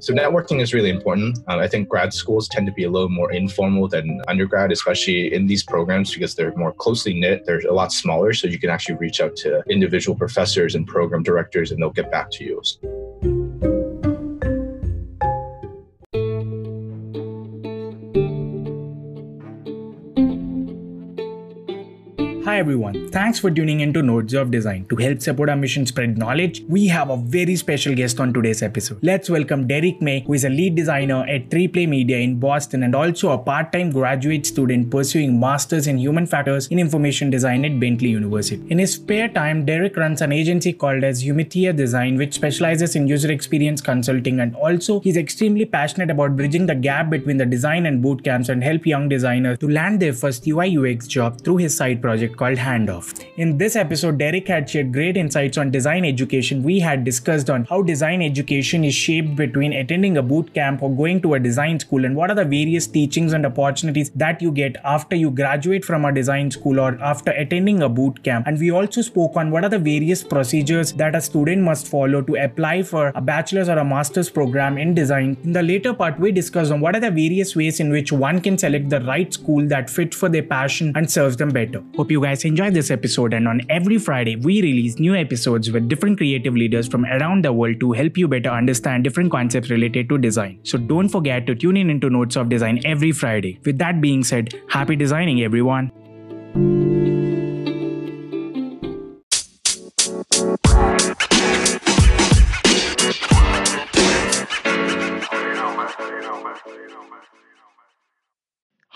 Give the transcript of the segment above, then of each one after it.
So networking is really important. Uh, I think grad schools tend to be a little more informal than undergrad, especially in these programs because they're more closely knit. They're a lot smaller, so you can actually reach out to individual professors and program directors, and they'll get back to you. Everyone, thanks for tuning into Nodes of Design. To help support our mission spread knowledge, we have a very special guest on today's episode. Let's welcome Derek May, who is a lead designer at 3Play Media in Boston and also a part-time graduate student pursuing masters in human factors in information design at Bentley University. In his spare time, Derek runs an agency called as Humitia Design, which specializes in user experience consulting and also he's extremely passionate about bridging the gap between the design and boot camps and help young designers to land their first UI UX job through his side project called Handoff. In this episode, Derek had shared great insights on design education. We had discussed on how design education is shaped between attending a boot camp or going to a design school and what are the various teachings and opportunities that you get after you graduate from a design school or after attending a boot camp. And we also spoke on what are the various procedures that a student must follow to apply for a bachelor's or a master's program in design. In the later part, we discussed on what are the various ways in which one can select the right school that fits for their passion and serves them better. Hope you guys guys enjoyed this episode, and on every Friday, we release new episodes with different creative leaders from around the world to help you better understand different concepts related to design. So don't forget to tune in into Notes of Design every Friday. With that being said, happy designing, everyone.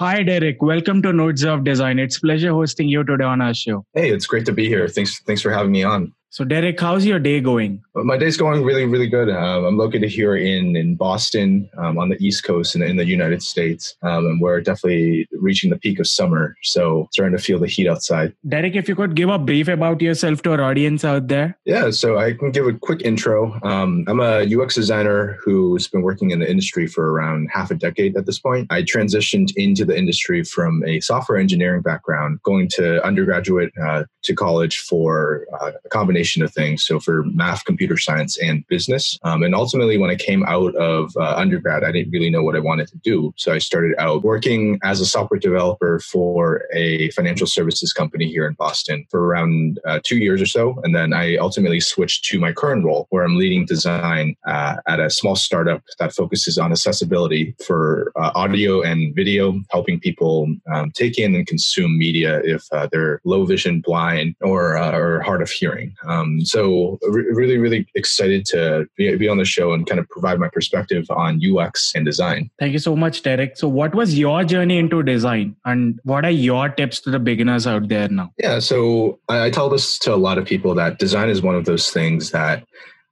Hi, Derek. Welcome to Nodes of Design. It's pleasure hosting you today on our show. Hey, it's great to be here. Thanks, thanks for having me on. So, Derek, how's your day going? My day's going really, really good. Um, I'm located here in in Boston, um, on the East Coast in, in the United States, um, and we're definitely reaching the peak of summer. So, starting to feel the heat outside. Derek, if you could give a brief about yourself to our audience out there. Yeah, so I can give a quick intro. Um, I'm a UX designer who's been working in the industry for around half a decade at this point. I transitioned into the industry from a software engineering background, going to undergraduate uh, to college for uh, a combination combination of things. So for math, computer science, and business. Um, and ultimately, when I came out of uh, undergrad, I didn't really know what I wanted to do. So I started out working as a software developer for a financial services company here in Boston for around uh, two years or so. And then I ultimately switched to my current role where I'm leading design uh, at a small startup that focuses on accessibility for uh, audio and video, helping people um, take in and consume media if uh, they're low vision, blind, or, uh, or hard of hearing. Um, so re- really, really excited to be, be on the show and kind of provide my perspective on UX and design. Thank you so much, Derek. So what was your journey into design and what are your tips to the beginners out there now? Yeah, so I, I tell this to a lot of people that design is one of those things that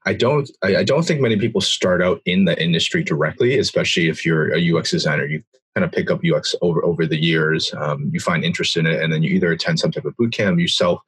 I don't I, don't think many people start out in the industry directly, especially if you're a UX designer. You kind of pick up UX over over the years. Um, you find interest in it, and then you either attend some type of boot camp, you self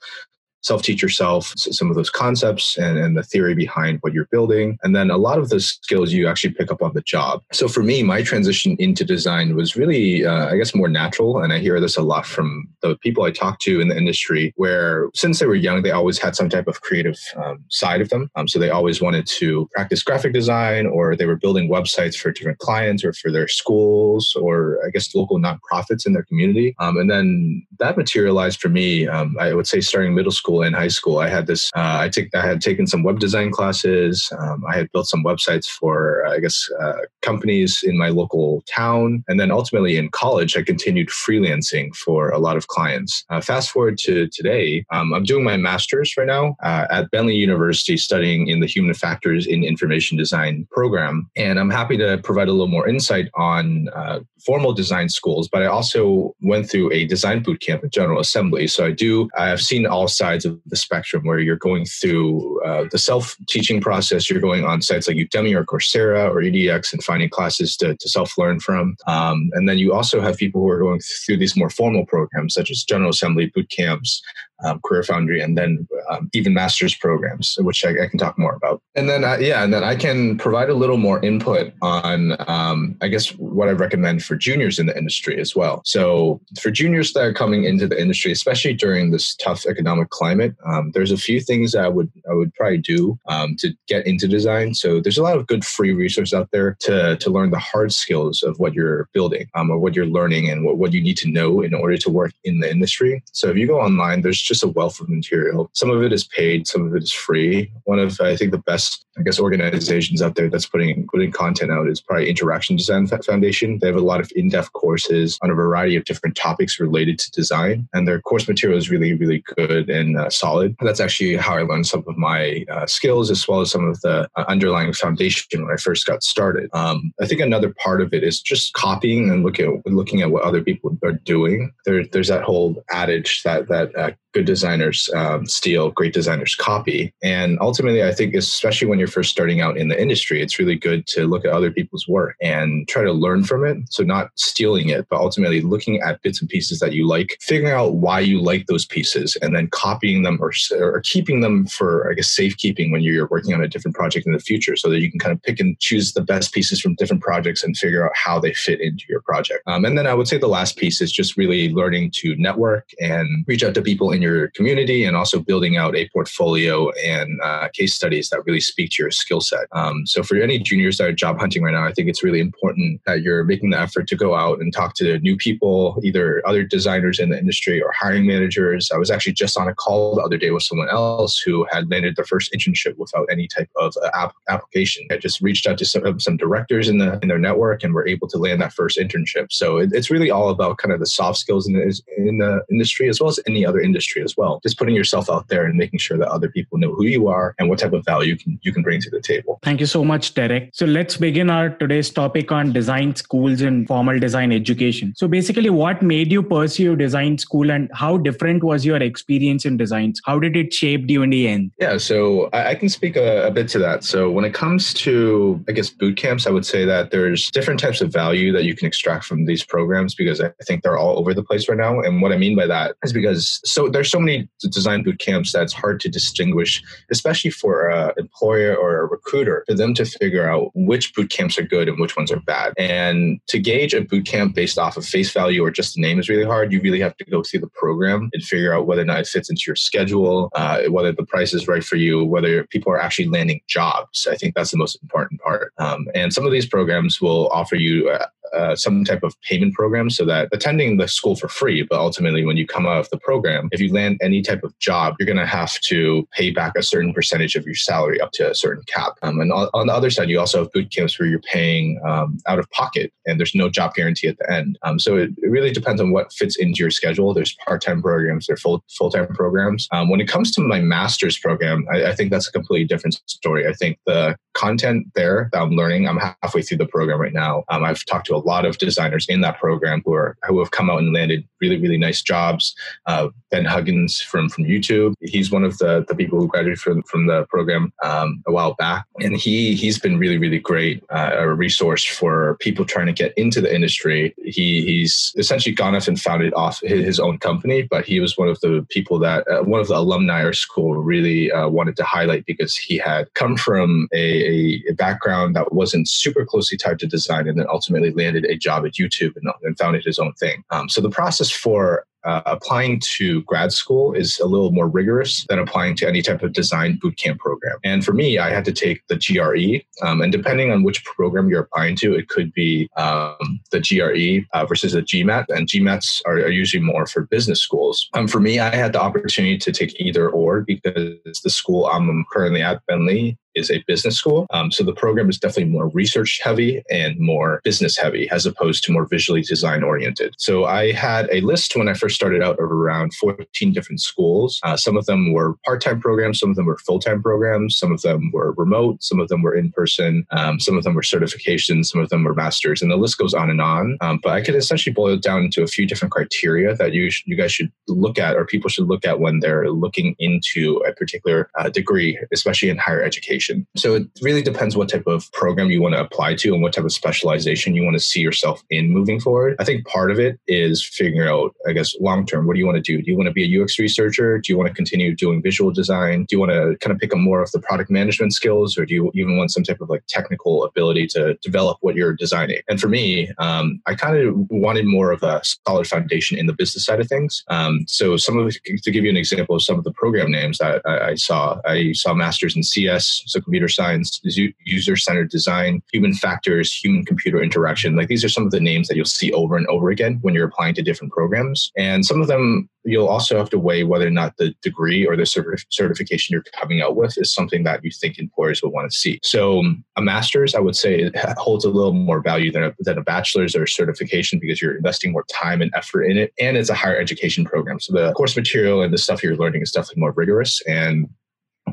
self teach yourself some of those concepts and, and the theory behind what you're building. And then a lot of those skills you actually pick up on the job. So for me, my transition into design was really, uh, I guess, more natural. And I hear this a lot from the people I talk to in the industry, where since they were young, they always had some type of creative um, side of them. Um, so they always wanted to practice graphic design, or they were building websites for different clients or for their schools, or I guess local nonprofits in their community. Um, and then that materialized for me, um, I would say, starting middle school school high school, I had this. Uh, I take I had taken some web design classes. Um, I had built some websites for I guess uh, companies in my local town, and then ultimately in college, I continued freelancing for a lot of clients. Uh, fast forward to today, um, I'm doing my master's right now uh, at Bentley University, studying in the Human Factors in Information Design program, and I'm happy to provide a little more insight on uh, formal design schools. But I also went through a design boot camp at General Assembly, so I do. I've seen all sides sides of the spectrum where you're going through uh, the self teaching process. You're going on sites like Udemy or Coursera or edX and finding classes to, to self learn from. Um, and then you also have people who are going through these more formal programs, such as General Assembly boot camps, um, Career Foundry, and then um, even master's programs, which I, I, can talk more about. And then, uh, yeah, and then I can provide a little more input on, um, I guess, what I recommend for juniors in the industry as well. So for juniors that are coming into the industry, especially during this tough economic climate, um, there's a few things I would I would probably do um, to get into design. So there's a lot of good free resources out there to to learn the hard skills of what you're building um, or what you're learning and what, what you need to know in order to work in the industry. So if you go online, there's just a wealth of material. Some of it is paid, some of it is free. One of I think the best I guess organizations out there that's putting putting content out is probably Interaction Design Foundation. They have a lot of in-depth courses on a variety of different topics related to design, and their course material is really really good and uh, solid. That's actually how I learned some of my uh, skills as well as some of the uh, underlying foundation when I first got started. Um, I think another part of it is just copying and looking at looking at what other people are doing. There, there's that whole adage that that uh, good designers um, steal, great designers copy. And ultimately, I think, especially when you're first starting out in the industry, it's really good to look at other people's work and try to learn from it. So, not stealing it, but ultimately looking at bits and pieces that you like, figuring out why you like those pieces, and then copying them or, or keeping them for, I guess, safekeeping when you're working on a different project in the future so that you can kind of pick and choose the best pieces from different projects and figure out how they fit into your project. Um, and then I would say the last piece is just really learning to network and reach out to people in your community and also building out a portfolio and uh, case studies that really speak to your skill set. Um, so for any juniors that are job hunting right now, I think it's really important that you're making the effort to go out and talk to new people, either other designers in the industry or hiring managers. I was actually just on a call the other day with someone else who had landed their first internship without any type of uh, app- application. I just reached out to some, some directors in the in their network and were able to land that first internship. So it, it's really all about kind of the soft skills in the, in the industry as well as any other industry as well. Just putting yourself out there and making sure that other people know who you are and what type of value you can, you can bring to the table. Thank you so much, Derek. So let's begin our today's topic on design schools and formal design education. So basically, what made you pursue design school and how different was your experience in designs? How did it shape you in the end? Yeah, so I, I can speak a, a bit to that. So when it comes to, I guess, boot camps, I would say that there's different types of value that you can extract from these programs because I think they're all over the place right now. And what I mean by that is because so there's so many design boot camps that's hard to distinguish, especially for an employer or a recruiter, for them to figure out which boot camps are good and which ones are bad. And to gauge a boot camp based off of face value or just the name is really hard. You really have to go through the program and figure out whether or not it fits into your schedule, uh, whether the price is right for you, whether people are actually landing jobs. I think that's the most important part. Um, and some of these programs will offer you uh, uh, some type of payment program so that attending the school for free, but ultimately when you come out of the program, if you land any type of job, you're going to have to pay back a certain percentage of your salary up to a certain cap. Um, and on, on, the other side, you also have boot camps where you're paying um, out of pocket and there's no job guarantee at the end. Um, so it, it, really depends on what fits into your schedule. There's part-time programs, there's full full-time programs. Um, when it comes to my master's program, I, I think that's a completely different story. I think the content there that I'm learning, I'm halfway through the program right now. Um, I've talked to a lot of designers in that program who are who have come out and landed really really nice jobs. Uh, ben Huggins from from YouTube, he's one of the the people who graduated from from the program um, a while back, and he he's been really really great, uh, a resource for people trying to get into the industry. He he's essentially gone off and founded off his, own company, but he was one of the people that uh, one of the alumni of school really uh, wanted to highlight because he had come from a, a background that wasn't super closely tied to design, and then ultimately landed a job at YouTube and, and founded his own thing. Um, so the process for uh, applying to grad school is a little more rigorous than applying to any type of design bootcamp program. And for me, I had to take the GRE. Um, and depending on which program you're applying to, it could be um, the GRE uh, versus the GMAT. And GMATs are, are usually more for business schools. Um, for me, I had the opportunity to take either or because the school I'm currently at, Bentley, is a business school. Um, so the program is definitely more research heavy and more business heavy as opposed to more visually design oriented. So I had a list when I first started out of around 14 different schools. Uh, some of them were part time programs, some of them were full time programs, some of them were remote, some of them were in person, um, some of them were certifications, some of them were masters, and the list goes on and on. Um, but I could essentially boil it down into a few different criteria that you, sh- you guys should look at or people should look at when they're looking into a particular uh, degree, especially in higher education education. So it really depends what type of program you want to apply to and what type of specialization you want to see yourself in moving forward. I think part of it is figuring out, I guess, long term, what do you want to do? Do you want to be a UX researcher? Do you want to continue doing visual design? Do you want to kind of pick up more of the product management skills, or do you even want some type of like technical ability to develop what you're designing? And for me, um, I kind of wanted more of a solid foundation in the business side of things. Um, so some of to give you an example of some of the program names that I, I saw, I saw masters in CS, so computer science, user centered design, human factors, human computer interaction. Like these are some of the names that you'll see over and over again when you're applying to different programs. And some of them you'll also have to weigh whether or not the degree or the certification you're coming out with is something that you think employers will want to see. So a master's, I would say, holds a little more value than a, than a bachelor's or certification because you're investing more time and effort in it, and it's a higher education program. So the course material and the stuff you're learning is definitely more rigorous and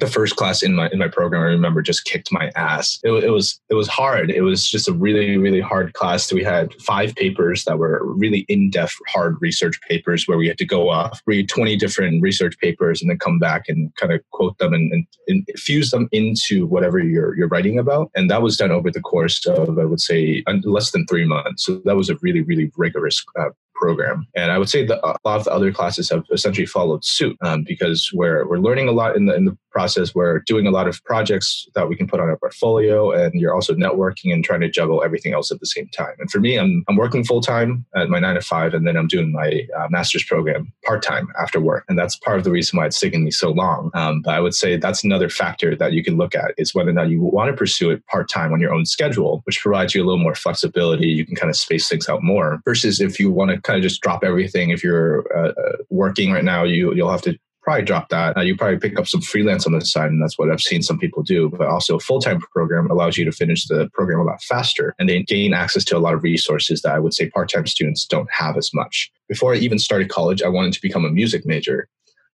the first class in my in my program, I remember just kicked my ass. It, it, was it was hard. It was just a really really hard class. We had five papers that were really in depth, hard research papers where we had to go off, read twenty different research papers, and then come back and kind of quote them and, and, and, fuse them into whatever you're you're writing about. And that was done over the course of I would say less than three months. So that was a really really rigorous uh, program. And I would say that a lot of the other classes have essentially followed suit um, because we're, we're learning a lot in the, in the process. We're doing a lot of projects that we can put on our portfolio, and you're also networking and trying to juggle everything else at the same time. And for me, I'm, I'm working full time at my nine to five, and then I'm doing my uh, master's program part time after work. And that's part of the reason why it's taken me so long. Um, but I would say that's another factor that you can look at is whether or not you want to pursue it part time on your own schedule, which provides you a little more flexibility. You can kind of space things out more versus if you want to kind of just drop everything. If you're uh, uh, working right now, you you'll have to probably drop that. Uh, you probably pick up some freelance on the side, and that's what I've seen some people do. But also, a full time program allows you to finish the program a lot faster, and they gain access to a lot of resources that I would say part time students don't have as much. Before I even started college, I wanted to become a music major.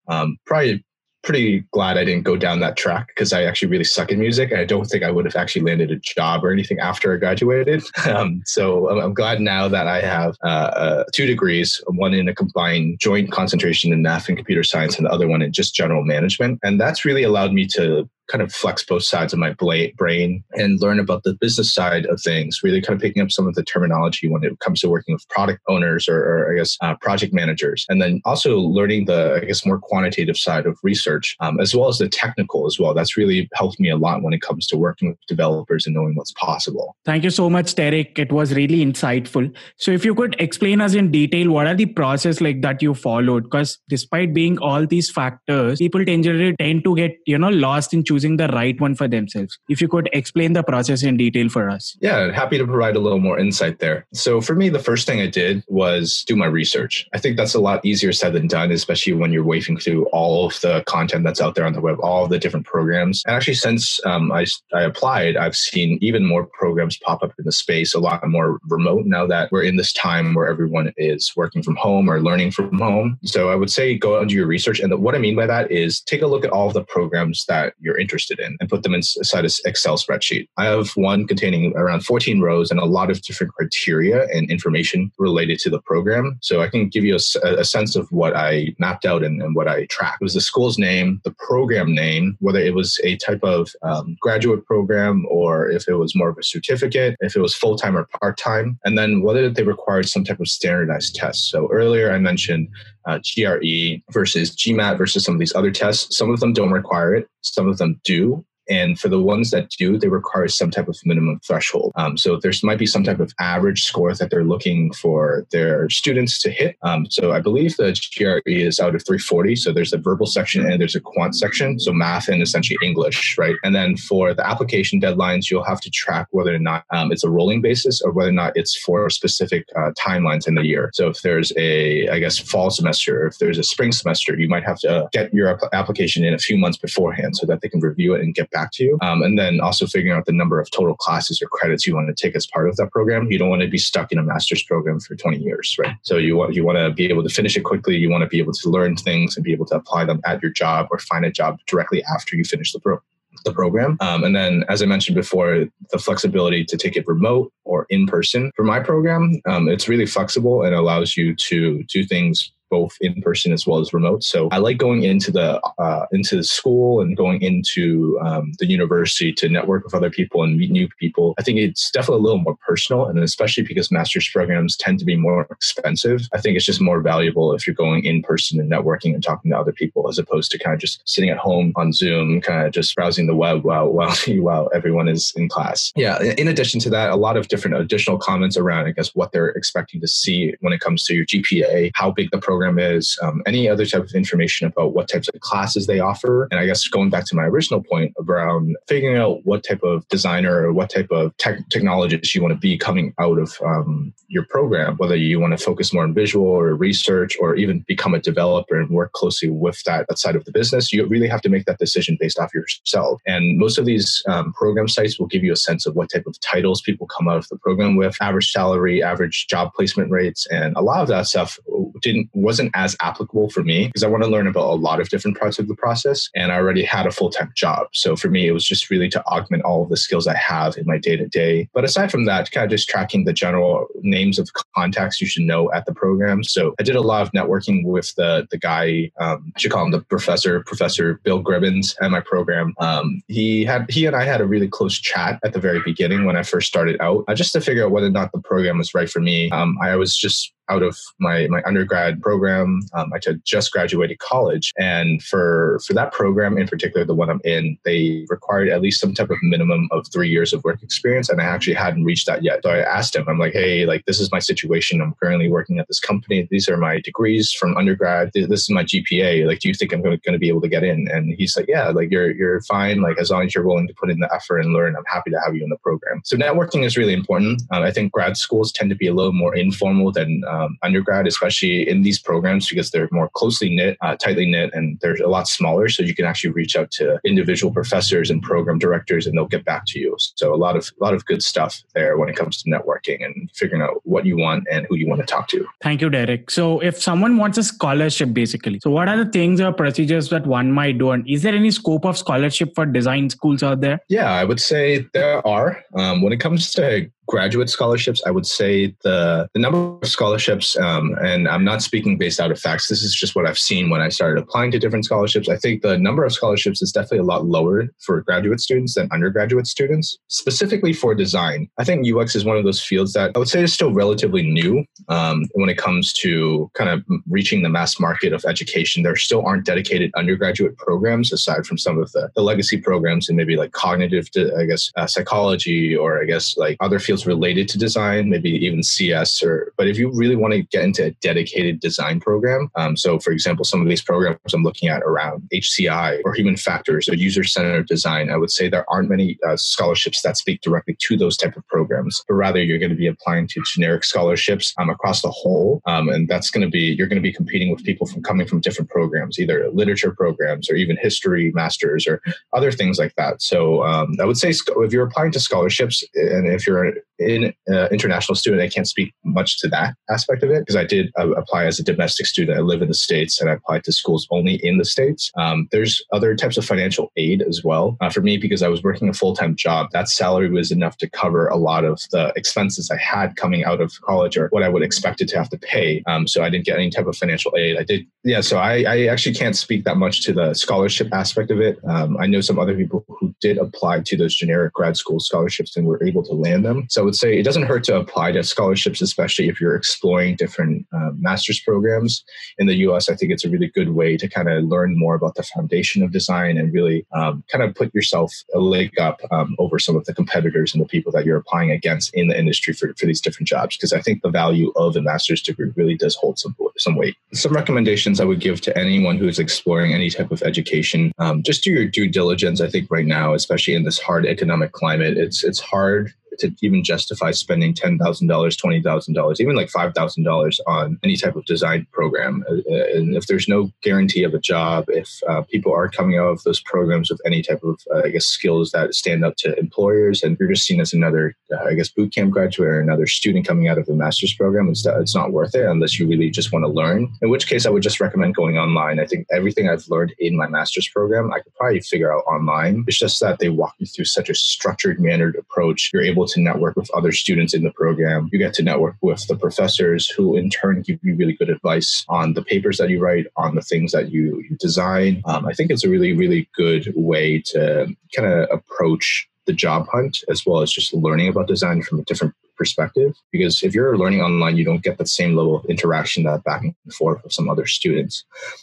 Um, probably pretty glad I didn't go down that track because I actually really suck in music. And I don't think I would have actually landed a job or anything after I graduated. Um, so I'm, I'm, glad now that I have uh, uh, two degrees, one in a combined joint concentration in math and computer science, and the other one in just general management. And that's really allowed me to kind of flex both sides of my brain and learn about the business side of things, really kind of picking up some of the terminology when it comes to working with product owners or, or I guess, uh, project managers. And then also learning the, I guess, more quantitative side of research, um, as well as the technical as well. That's really helped me a lot when it comes to working with developers and knowing what's possible. Thank you so much, Derek. It was really insightful. So if you could explain us in detail, what are the process like that you followed? Because despite being all these factors, people tend to get, you know, lost in choosing the right one for themselves. If you could explain the process in detail for us. Yeah, happy to provide a little more insight there. So for me, the first thing I did was do my research. I think that's a lot easier said than done, especially when you're waving through all of the content that's out there on the web, all the different programs. And actually, since um, I, I applied, I've seen even more programs pop up in the space, a lot more remote now that we're in this time where everyone is working from home or learning from home. So I would say go out and do your research. And what I mean by that is take a look at all the programs that you're interested in and put them inside an Excel spreadsheet. I have one containing around 14 rows and a lot of different criteria and information related to the program. So I can give you a, a sense of what I mapped out and, and, what I tracked. It was the school's name, the program name, whether it was a type of um, graduate program or if it was more of a certificate, if it was full time or part time, and then whether they required some type of standardized test. So earlier I mentioned uh, GRE versus GMAT versus some of these other tests. Some of them don't require it, some of them do. And for the ones that do, they require some type of minimum threshold. Um, so there might be some type of average score that they're looking for their students to hit. Um, so I believe the GRE is out of 340. So there's a verbal section and there's a quant section. So math and essentially English, right? And then for the application deadlines, you'll have to track whether or not um, it's a rolling basis or whether or not it's for specific uh, timelines in the year. So if there's a, I guess, fall semester, if there's a spring semester, you might have to get your application in a few months beforehand so that they can review it and get back to you. Um, and then also figuring out the number of total classes or credits you want to take as part of that program. You don't want to be stuck in a master's program for 20 years, right? So you want you want to be able to finish it quickly. You want to be able to learn things and be able to apply them at your job or find a job directly after you finish the program the program. Um, and then, as I mentioned before, the flexibility to take it remote or in person. For my program, um, it's really flexible and allows you to do things both in person as well as remote. So I like going into the uh, into the school and going into um, the university to network with other people and meet new people. I think it's definitely a little more personal, and especially because master's programs tend to be more expensive. I think it's just more valuable if you're going in person and networking and talking to other people as opposed to kind of just sitting at home on Zoom, kind of just browsing the web while while while everyone is in class. Yeah. In addition to that, a lot of different additional comments around, I guess, what they're expecting to see when it comes to your GPA, how big the program is, um, any other type of information about what types of classes they offer, and I guess going back to my original point around figuring out what type of designer or what type of tech technologist you want to be coming out of um, your program, whether you want to focus more on visual or research or even become a developer and work closely with that, side of the business, you really have to make that decision based off yourself. And most of these um, program sites will give you a sense of what type of titles people come out of the program with, average salary, average job placement rates, and a lot of that stuff didn't wasn't as applicable for me because I want to learn about a lot of different parts of the process, and I already had a full time job. So for me, it was just really to augment all of the skills I have in my day to day. But aside from that, kind of just tracking the general names of contacts you should know at the program. So I did a lot of networking with the the guy, um, I should call him the professor, Professor Bill Gribbons at my program. Um, he had he and I had a really close chat at the very beginning when I first started out, uh, just to figure out whether or not the program was right for me. Um, I was just out of my, my undergrad program. Um, I just graduated college. And for, for that program in particular, the one I'm in, they required at least some type of minimum of three years of work experience. And I actually hadn't reached that yet. So I asked him, I'm like, hey, like, this is my situation. I'm currently working at this company. These are my degrees from undergrad. This is my GPA. Like, do you think I'm going to be able to get in? And he's like, yeah, like, you're, you're fine. Like, as long as you're willing to put in the effort and learn, I'm happy to have you in the program. So networking is really important. Um, I think grad schools tend to be a little more informal than um, undergrad, especially in these programs because they're more closely knit, uh, tightly knit, and they're a lot smaller. So you can actually reach out to individual professors and program directors, and they'll get back to you. So a lot of a lot of good stuff there when it comes to networking and figuring out what you want and who you want to talk to. Thank you, Derek. So if someone wants a scholarship, basically, so what are the things or procedures that one might do, and is there any scope of scholarship for design schools out there? Yeah, I would say there are. Um, when it comes to graduate scholarships, I would say the, the number of scholarships, um, and I'm not speaking based out of facts, this is just what I've seen when I started applying to different scholarships. I think the number of scholarships is definitely a lot lower for graduate students than undergraduate students, specifically for design. I think UX is one of those fields that I would say is still relatively new um, when it comes to kind of reaching the mass market of education. There still aren't dedicated undergraduate programs aside from some of the, the legacy programs and maybe like cognitive, I guess, uh, psychology or I guess like other fields fields related to design, maybe even CS. Or but if you really want to get into a dedicated design program, um, so for example, some of these programs I'm looking at around HCI or human factors or user centered design, I would say there aren't many uh, scholarships that speak directly to those type of programs, but rather you're going to be applying to generic scholarships um, across the whole, um, and that's going to be you're going to be competing with people from coming from different programs, either literature programs or even history masters or other things like that. So um, I would say if you're applying to scholarships and if you're in uh, international student, I can't speak much to that aspect of it because I did uh, apply as a domestic student. I live in the States and I applied to schools only in the States. Um, there's other types of financial aid as well. Uh, for me, because I was working a full time job, that salary was enough to cover a lot of the expenses I had coming out of college or what I would expect it to have to pay. Um, so I didn't get any type of financial aid. I did, yeah, so I, I actually can't speak that much to the scholarship aspect of it. Um, I know some other people who did apply to those generic grad school scholarships and were able to land them. So would say it doesn't hurt to apply to scholarships, especially if you're exploring different uh, master's programs in the US. I think it's a really good way to kind of learn more about the foundation of design and really um, kind of put yourself a leg up um, over some of the competitors and the people that you're applying against in the industry for, for these different jobs. Because I think the value of a master's degree really does hold some, some weight. Some recommendations I would give to anyone who is exploring any type of education, um, just do your due diligence. I think right now, especially in this hard economic climate, it's it's hard to even justify spending $10,000, $20,000, even like $5,000 on any type of design program. Uh, uh, and if there's no guarantee of a job, if uh, people are coming out of those programs with any type of, uh, I guess, skills that stand up to employers, and you're just seen as another, uh, I guess, boot camp graduate or another student coming out of a master's program, it's, it's not worth it unless you really just want to learn. In which case, I would just recommend going online. I think everything I've learned in my master's program, I could probably figure out online. It's just that they walk you through such a structured, mannered approach. You're able able to network with other students in the program. You get to network with the professors who in turn give you really good advice on the papers that you write, on the things that you, you design. Um, I think it's a really, really good way to kind of approach the job hunt as well as just learning about design from a different perspective because if you're learning online you don't get that same level of interaction that back and forth with some other students.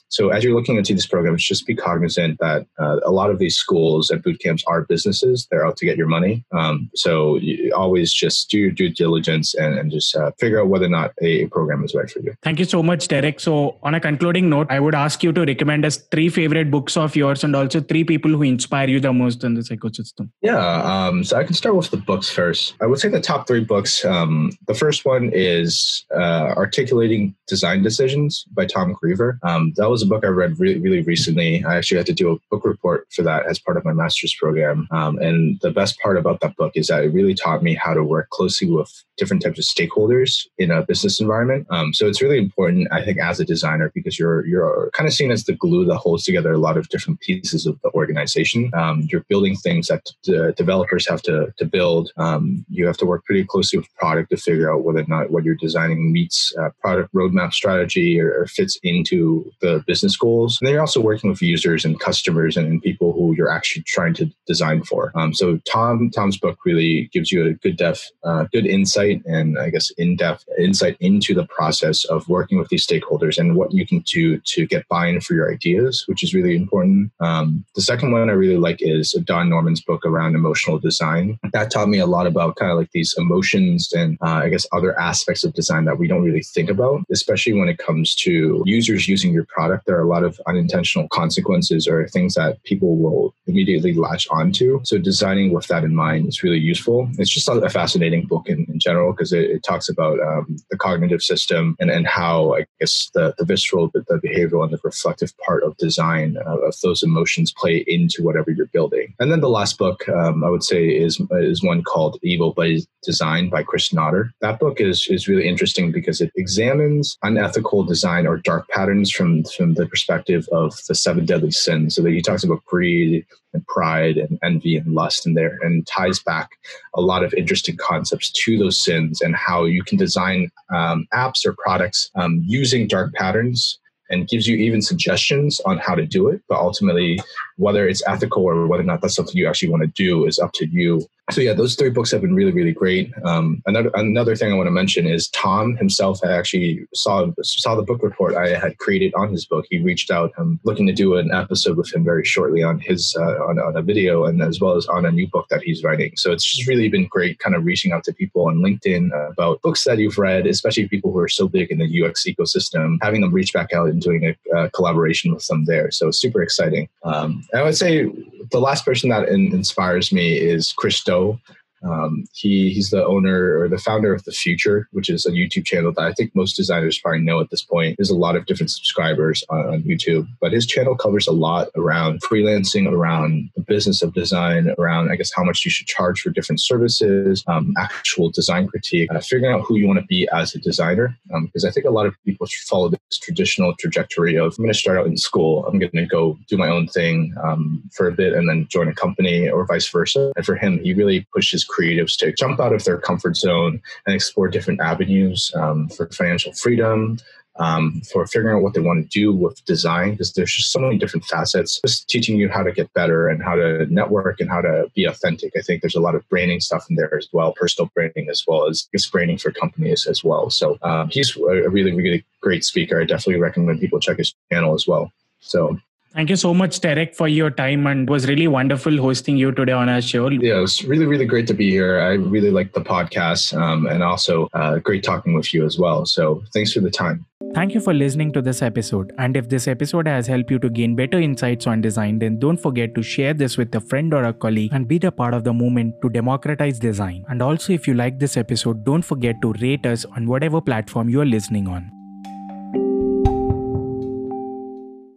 So as you're looking into these programs just be cognizant that uh, a lot of these schools and boot camps are businesses. They're out to get your money. Um, so you always just do your due diligence and, and just uh, figure out whether or not a program is right for you. Thank you so much derek. So on a concluding note i would ask you to recommend us three favorite books of yours and also three people who inspire you the most in this ecosystem. Yeah um, so i can start with the books first. I would say the top three books Um, the first one is uh, Articulating Design Decisions by Tom Greever. Um, that was a book I read really, really recently. I actually had to do a book report for that as part of my master's program. Um, and the best part about that book is that it really taught me how to work closely with different types of stakeholders in a business environment. Um, so it's really important, I think, as a designer, because you're you're kind of seen as the glue that holds together a lot of different pieces of the organization. Um, you're building things that d- developers have to to build. Um, you have to work pretty closely product to figure out whether or not what you're designing meets uh, product roadmap strategy or, or, fits into the business goals. And then you're also working with users and customers and, and people who you're actually trying to design for. Um, so Tom Tom's book really gives you a good depth, uh, good insight and I guess in depth insight into the process of working with these stakeholders and what you can do to get buy in for your ideas, which is really important. Um, the second one I really like is Don Norman's book around emotional design. That taught me a lot about kind of like these emotions and uh, I guess other aspects of design that we don't really think about, especially when it comes to users using your product. There are a lot of unintentional consequences or things that people will immediately latch onto. So designing with that in mind is really useful. It's just a fascinating book in, in general because it, it, talks about um, the cognitive system and, and how I guess the, the visceral, the, the behavioral, and the reflective part of design uh, of those emotions play into whatever you're building. And then the last book um, I would say is is one called Evil by Design by Chris Nodder. That book is is really interesting because it examines unethical design or dark patterns from from the perspective of the seven deadly sins. So that he talks about greed, and pride and envy and lust in there and ties back a lot of interesting concepts to those sins and how you can design um, apps or products um, using dark patterns and gives you even suggestions on how to do it but ultimately whether it's ethical or whether or not that's something you actually want to do is up to you so yeah, those three books have been really, really great. Um, another another thing I want to mention is Tom himself. I actually saw saw the book report I had created on his book. He reached out, I'm um, looking to do an episode with him very shortly on his uh, on, on a video and as well as on a new book that he's writing. So it's just really been great, kind of reaching out to people on LinkedIn about books that you've read, especially people who are so big in the UX ecosystem, having them reach back out and doing a uh, collaboration with them there. So super exciting. Um, I would say the last person that in, inspires me is Chris Do. Um, he he's the owner or the founder of the Futur, which is a YouTube channel that I think most designers probably know at this point. There's a lot of different subscribers on, on YouTube, but his channel covers a lot around freelancing, around the business of design, around I guess how much you should charge for different services, um, actual design critique, uh, figuring out who you want to be as a designer. Because um, I think a lot of people follow this traditional trajectory of I'm going to start out in school, I'm going to go do my own thing um, for a bit, and then join a company, or vice versa. And for him, he really pushes creatives to jump out of their comfort zone and explore different avenues um, for financial freedom, um, for figuring out what they want to do with design because there's just so many different facets. Just teaching you how to get better and how to network and how to be authentic. I think there's a lot of branding stuff in there as well personal branding as well as just branding for companies as well. So um, he's a really really great speaker. I definitely recommend people check his channel as well. So Thank you so much, Derek, for your time and it was really wonderful hosting you today on our show. Yeah, it was really, really great to be here. I really like the podcast um, and also uh, great talking with you as well. So thanks for the time. Thank you for listening to this episode. And if this episode has helped you to gain better insights on design, then don't forget to share this with a friend or a colleague and be the part of the movement to democratize design. And also, if you like this episode, don't forget to rate us on whatever platform you are listening on.